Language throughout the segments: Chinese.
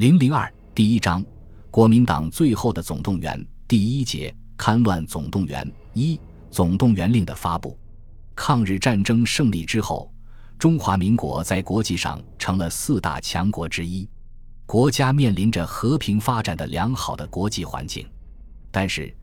零零二第一章，国民党最后的总动员第一节，戡乱总动员一总动员令的发布。抗日战争胜利之后，中华民国在国际上成了四大强国之一，国家面临着和平发展的良好的国际环境。但是，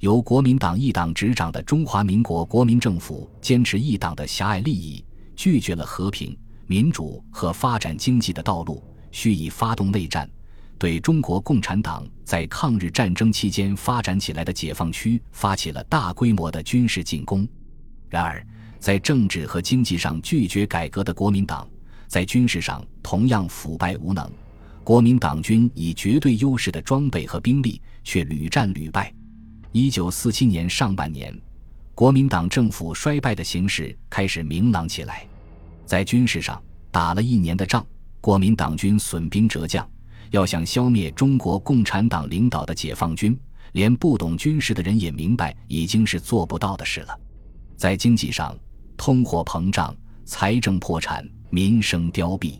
由国民党一党执掌的中华民国国民政府坚持一党的狭隘利益，拒绝了和平、民主和发展经济的道路，蓄意发动内战，对中国共产党在抗日战争期间发展起来的解放区发起了大规模的军事进攻。然而，在政治和经济上拒绝改革的国民党，在军事上同样腐败无能。国民党军以绝对优势的装备和兵力，却屡战屡败。一九四七年上半年，国民党政府衰败的形势开始明朗起来。在军事上打了一年的仗，国民党军损兵折将，要想消灭中国共产党领导的解放军，连不懂军事的人也明白，已经是做不到的事了。在经济上，通货膨胀，财政破产，民生凋敝；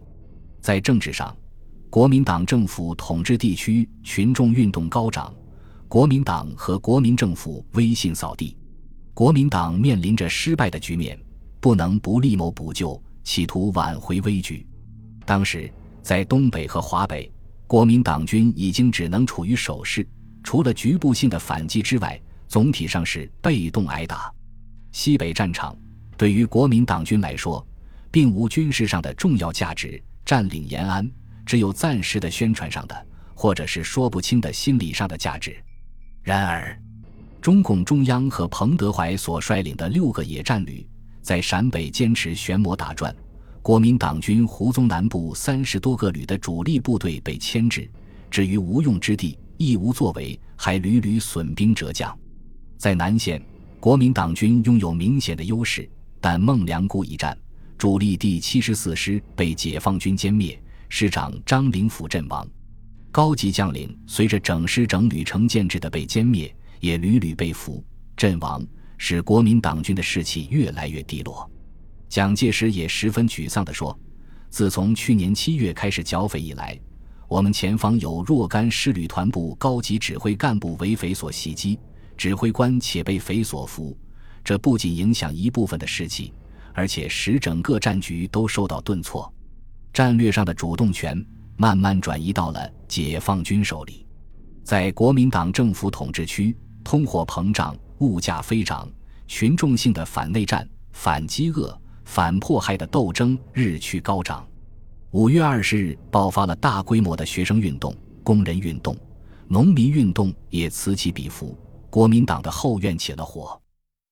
在政治上，国民党政府统治地区群众运动高涨，国民党和国民政府威信扫地，国民党面临着失败的局面，不能不立谋补救，企图挽回危局。当时在东北和华北，国民党军已经只能处于守势，除了局部性的反击之外，总体上是被动挨打。西北战场对于国民党军来说，并无军事上的重要价值，占领延安。只有暂时的宣传上的，或者是说不清的心理上的价值。然而，中共中央和彭德怀所率领的六个野战旅在陕北坚持旋磨打转，国民党军胡宗南部三十多个旅的主力部队被牵制，置于无用之地，亦无作为，还屡屡损兵折将。在南线，国民党军拥有明显的优势，但孟良崮一战，主力第七十四师被解放军歼灭。师长张灵甫阵亡，高级将领随着整师整旅成建制的被歼灭，也屡屡被俘阵亡，使国民党军的士气越来越低落。蒋介石也十分沮丧地说：“自从去年七月开始剿匪以来，我们前方有若干师旅团部高级指挥干部为匪所袭击，指挥官且被匪所俘。这不仅影响一部分的士气，而且使整个战局都受到顿挫。”战略上的主动权慢慢转移到了解放军手里，在国民党政府统治区，通货膨胀、物价飞涨，群众性的反内战、反饥饿、反迫害的斗争日趋高涨。五月二十日爆发了大规模的学生运动、工人运动、农民运动，也此起彼伏。国民党的后院起了火。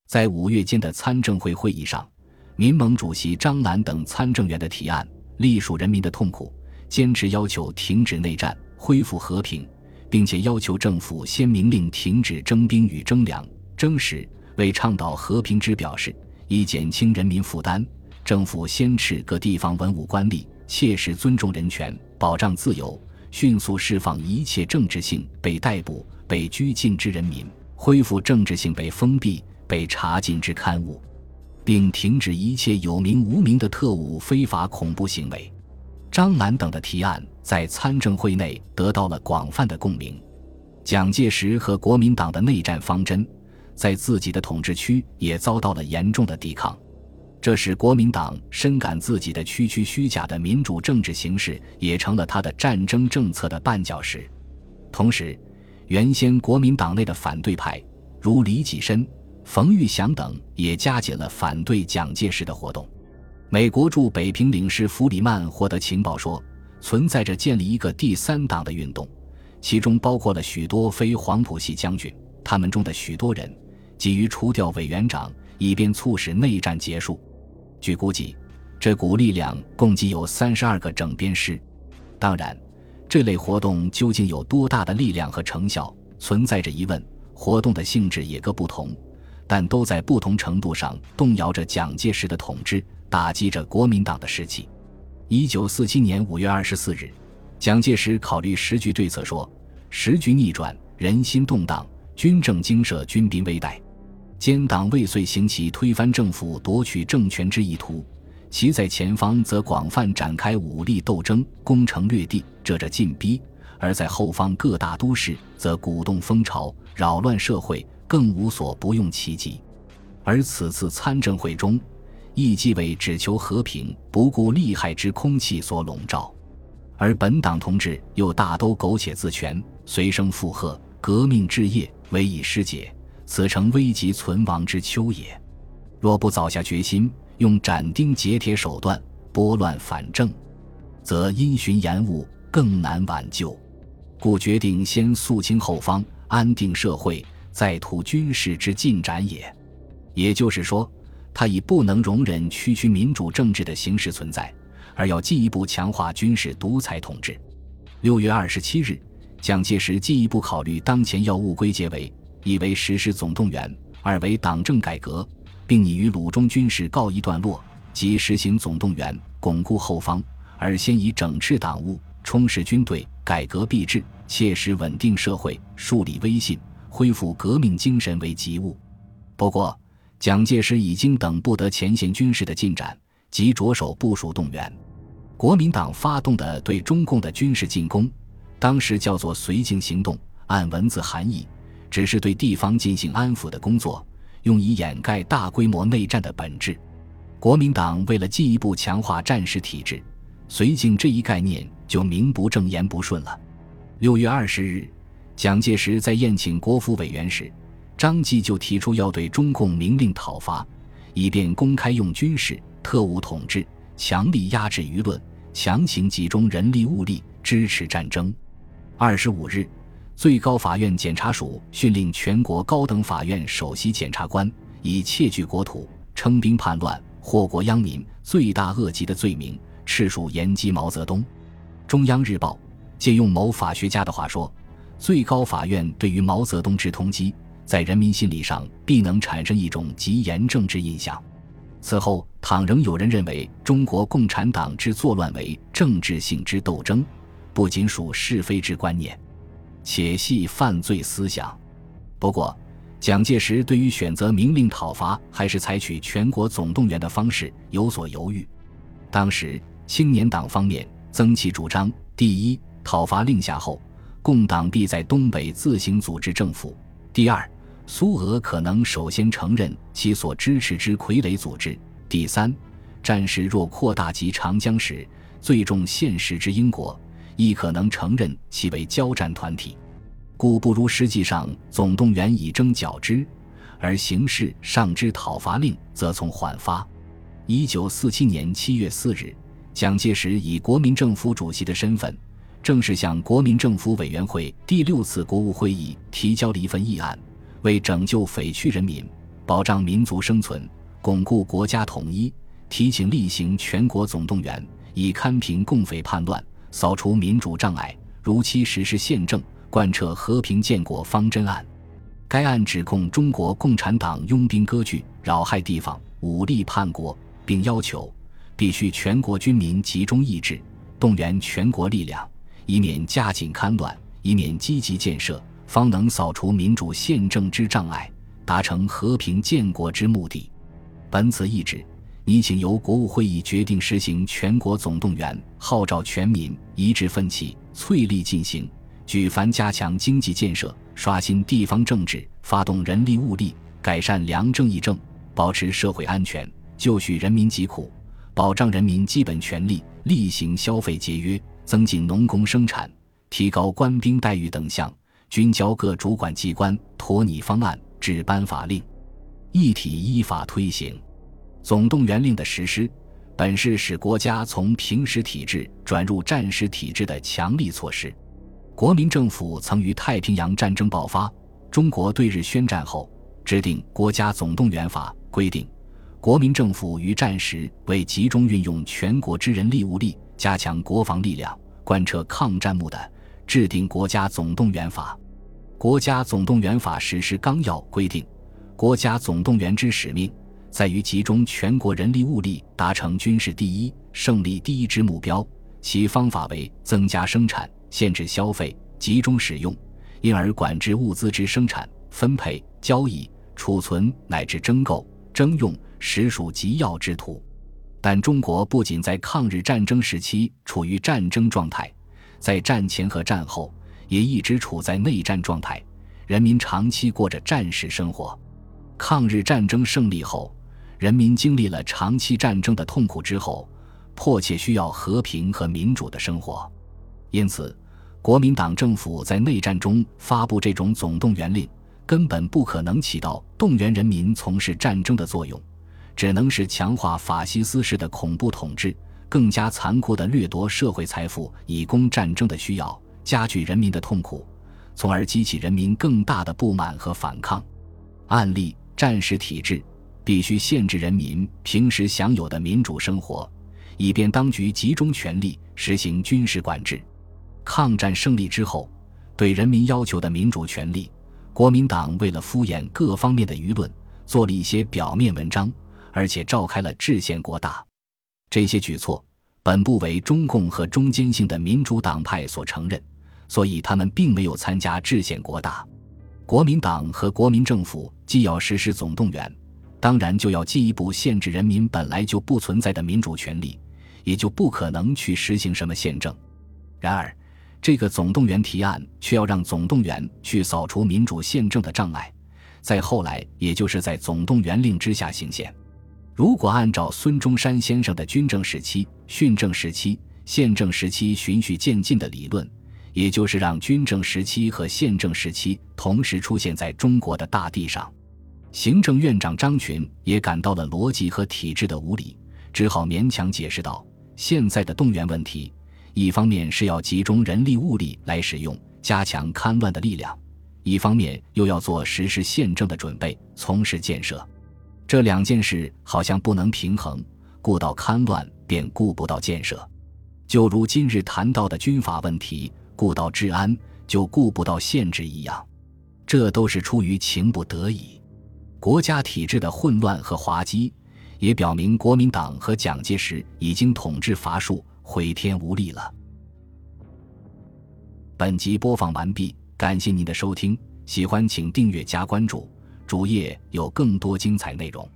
在五月间的参政会会议上，民盟主席张澜等参政员的提案。隶属人民的痛苦，坚持要求停止内战，恢复和平，并且要求政府先明令停止征兵与征粮、征食。为倡导和平之表示，以减轻人民负担，政府先斥各地方文武官吏，切实尊重人权，保障自由，迅速释放一切政治性被逮捕、被拘禁之人民，恢复政治性被封闭、被查禁之刊物。并停止一切有名无名的特务非法恐怖行为。张澜等的提案在参政会内得到了广泛的共鸣。蒋介石和国民党的内战方针，在自己的统治区也遭到了严重的抵抗，这使国民党深感自己的区区虚假的民主政治形式也成了他的战争政策的绊脚石。同时，原先国民党内的反对派，如李济深。冯玉祥等也加紧了反对蒋介石的活动。美国驻北平领事弗里曼获得情报说，存在着建立一个第三党的运动，其中包括了许多非黄埔系将军。他们中的许多人急于除掉委员长，以便促使内战结束。据估计，这股力量共计有三十二个整编师。当然，这类活动究竟有多大的力量和成效，存在着疑问。活动的性质也各不同。但都在不同程度上动摇着蒋介石的统治，打击着国民党的士气。一九四七年五月二十四日，蒋介石考虑时局对策说：“时局逆转，人心动荡，军政经社，军兵危殆。奸党未遂行其推翻政府、夺取政权之意图，其在前方则广泛展开武力斗争，攻城略地，这着进逼，而在后方各大都市则鼓动风潮，扰乱社会，更无所不用其极。而此次参政会中，亦即为只求和平，不顾利害之空气所笼罩。而本党同志又大都苟且自全，随声附和，革命志业唯以失解，此诚危急存亡之秋也。若不早下决心，用斩钉截铁手段拨乱反正，则因循延误，更难挽救。故决定先肃清后方，安定社会，再图军事之进展也。也就是说，他已不能容忍区区民主政治的形式存在，而要进一步强化军事独裁统治。六月二十七日，蒋介石进一步考虑当前要务，归结为：一为实施总动员，二为党政改革，并拟与鲁中军事告一段落，即实行总动员，巩固后方，而先以整治党务。充实军队，改革币制，切实稳定社会，树立威信，恢复革命精神为急务。不过，蒋介石已经等不得前线军事的进展，即着手部署动员。国民党发动的对中共的军事进攻，当时叫做“绥靖行动”，按文字含义，只是对地方进行安抚的工作，用以掩盖大规模内战的本质。国民党为了进一步强化战时体制。绥靖这一概念就名不正言不顺了。六月二十日，蒋介石在宴请国府委员时，张继就提出要对中共明令讨伐，以便公开用军事特务统治，强力压制舆论，强行集中人力物力支持战争。二十五日，最高法院检察署训令全国高等法院首席检察官以窃据国土、称兵叛乱、祸国殃民、罪大恶极的罪名。赤数严击毛泽东。中央日报借用某法学家的话说：“最高法院对于毛泽东之通缉，在人民心理上必能产生一种极严正之印象。此后，倘仍有人认为中国共产党之作乱为政治性之斗争，不仅属是非之观念，且系犯罪思想。”不过，蒋介石对于选择明令讨伐还是采取全国总动员的方式有所犹豫。当时。青年党方面曾其主张：第一，讨伐令下后，共党必在东北自行组织政府；第二，苏俄可能首先承认其所支持之傀儡组织；第三，战事若扩大及长江时，最重现实之英国亦可能承认其为交战团体，故不如实际上总动员以征剿之，而形式上之讨伐令则从缓发。一九四七年七月四日。蒋介石以国民政府主席的身份，正式向国民政府委员会第六次国务会议提交了一份议案，为拯救匪区人民、保障民族生存、巩固国家统一，提请例行全国总动员，以堪平共匪叛乱，扫除民主障碍，如期实施宪政，贯彻和平建国方针案。该案指控中国共产党拥兵割据、扰害地方、武力叛国，并要求。必须全国军民集中意志，动员全国力量，以免加紧戡乱，以免积极建设，方能扫除民主宪政之障碍，达成和平建国之目的。本此意旨，拟请由国务会议决定实行全国总动员，号召全民一致奋起，淬力进行，举凡加强经济建设，刷新地方政治，发动人力物力，改善良政议政，保持社会安全，就恤人民疾苦。保障人民基本权利，厉行消费节约，增进农工生产，提高官兵待遇等项，均交各主管机关妥拟方案，制颁法令，一体依法推行。总动员令的实施，本是使国家从平时体制转入战时体制的强力措施。国民政府曾于太平洋战争爆发、中国对日宣战后，制定《国家总动员法》，规定。国民政府于战时为集中运用全国之人力物力，加强国防力量，贯彻抗战目的，制定国家总动员法。国家总动员法实施纲要规定，国家总动员之使命在于集中全国人力物力，达成军事第一、胜利第一之目标。其方法为增加生产、限制消费、集中使用，因而管制物资之生产、分配、交易、储存乃至征购、征用。实属极要之途，但中国不仅在抗日战争时期处于战争状态，在战前和战后也一直处在内战状态，人民长期过着战时生活。抗日战争胜利后，人民经历了长期战争的痛苦之后，迫切需要和平和民主的生活。因此，国民党政府在内战中发布这种总动员令，根本不可能起到动员人民从事战争的作用，只能是强化法西斯式的恐怖统治，更加残酷地掠夺社会财富以供战争的需要，加剧人民的痛苦，从而激起人民更大的不满和反抗。案例：战时体制必须限制人民平时享有的民主生活，以便当局集中权力实行军事管制。抗战胜利之后，对人民要求的民主权利，国民党为了敷衍各方面的舆论，做了一些表面文章，而且召开了制宪国大。这些举措本不为中共和中坚性的民主党派所承认，所以他们并没有参加制宪国大。国民党和国民政府既要实施总动员，当然就要进一步限制人民本来就不存在的民主权利，也就不可能去实行什么宪政。然而，这个总动员提案却要让总动员去扫除民主宪政的障碍，在后来，也就是在总动员令之下行宪。如果按照孙中山先生的军政时期、训政时期、宪政时期循序渐进的理论，也就是让军政时期和宪政时期同时出现在中国的大地上，行政院长张群也感到了逻辑和体制的无理，只好勉强解释道：“现在的动员问题。”一方面是要集中人力物力来使用，加强戡乱的力量；一方面又要做实施宪政的准备，从事建设。这两件事好像不能平衡，顾到戡乱便顾不到建设。就如今日谈到的军阀问题，顾到治安就顾不到宪制一样。这都是出于情不得已。国家体制的混乱和滑稽，也表明国民党和蒋介石已经统治乏术。毁天无力了。本集播放完毕，感谢您的收听，喜欢请订阅加关注，主页有更多精彩内容。